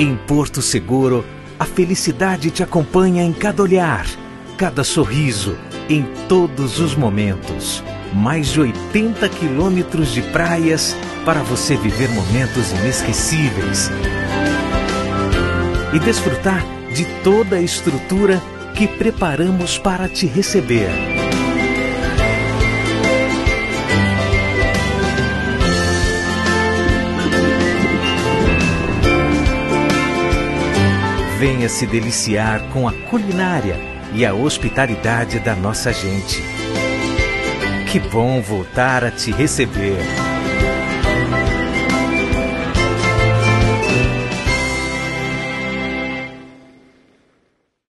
Em Porto Seguro, a felicidade te acompanha em cada olhar, cada sorriso, em todos os momentos. Mais de 80 quilômetros de praias para você viver momentos inesquecíveis e desfrutar de toda a estrutura que preparamos para te receber. Venha se deliciar com a culinária e a hospitalidade da nossa gente. Que bom voltar a te receber.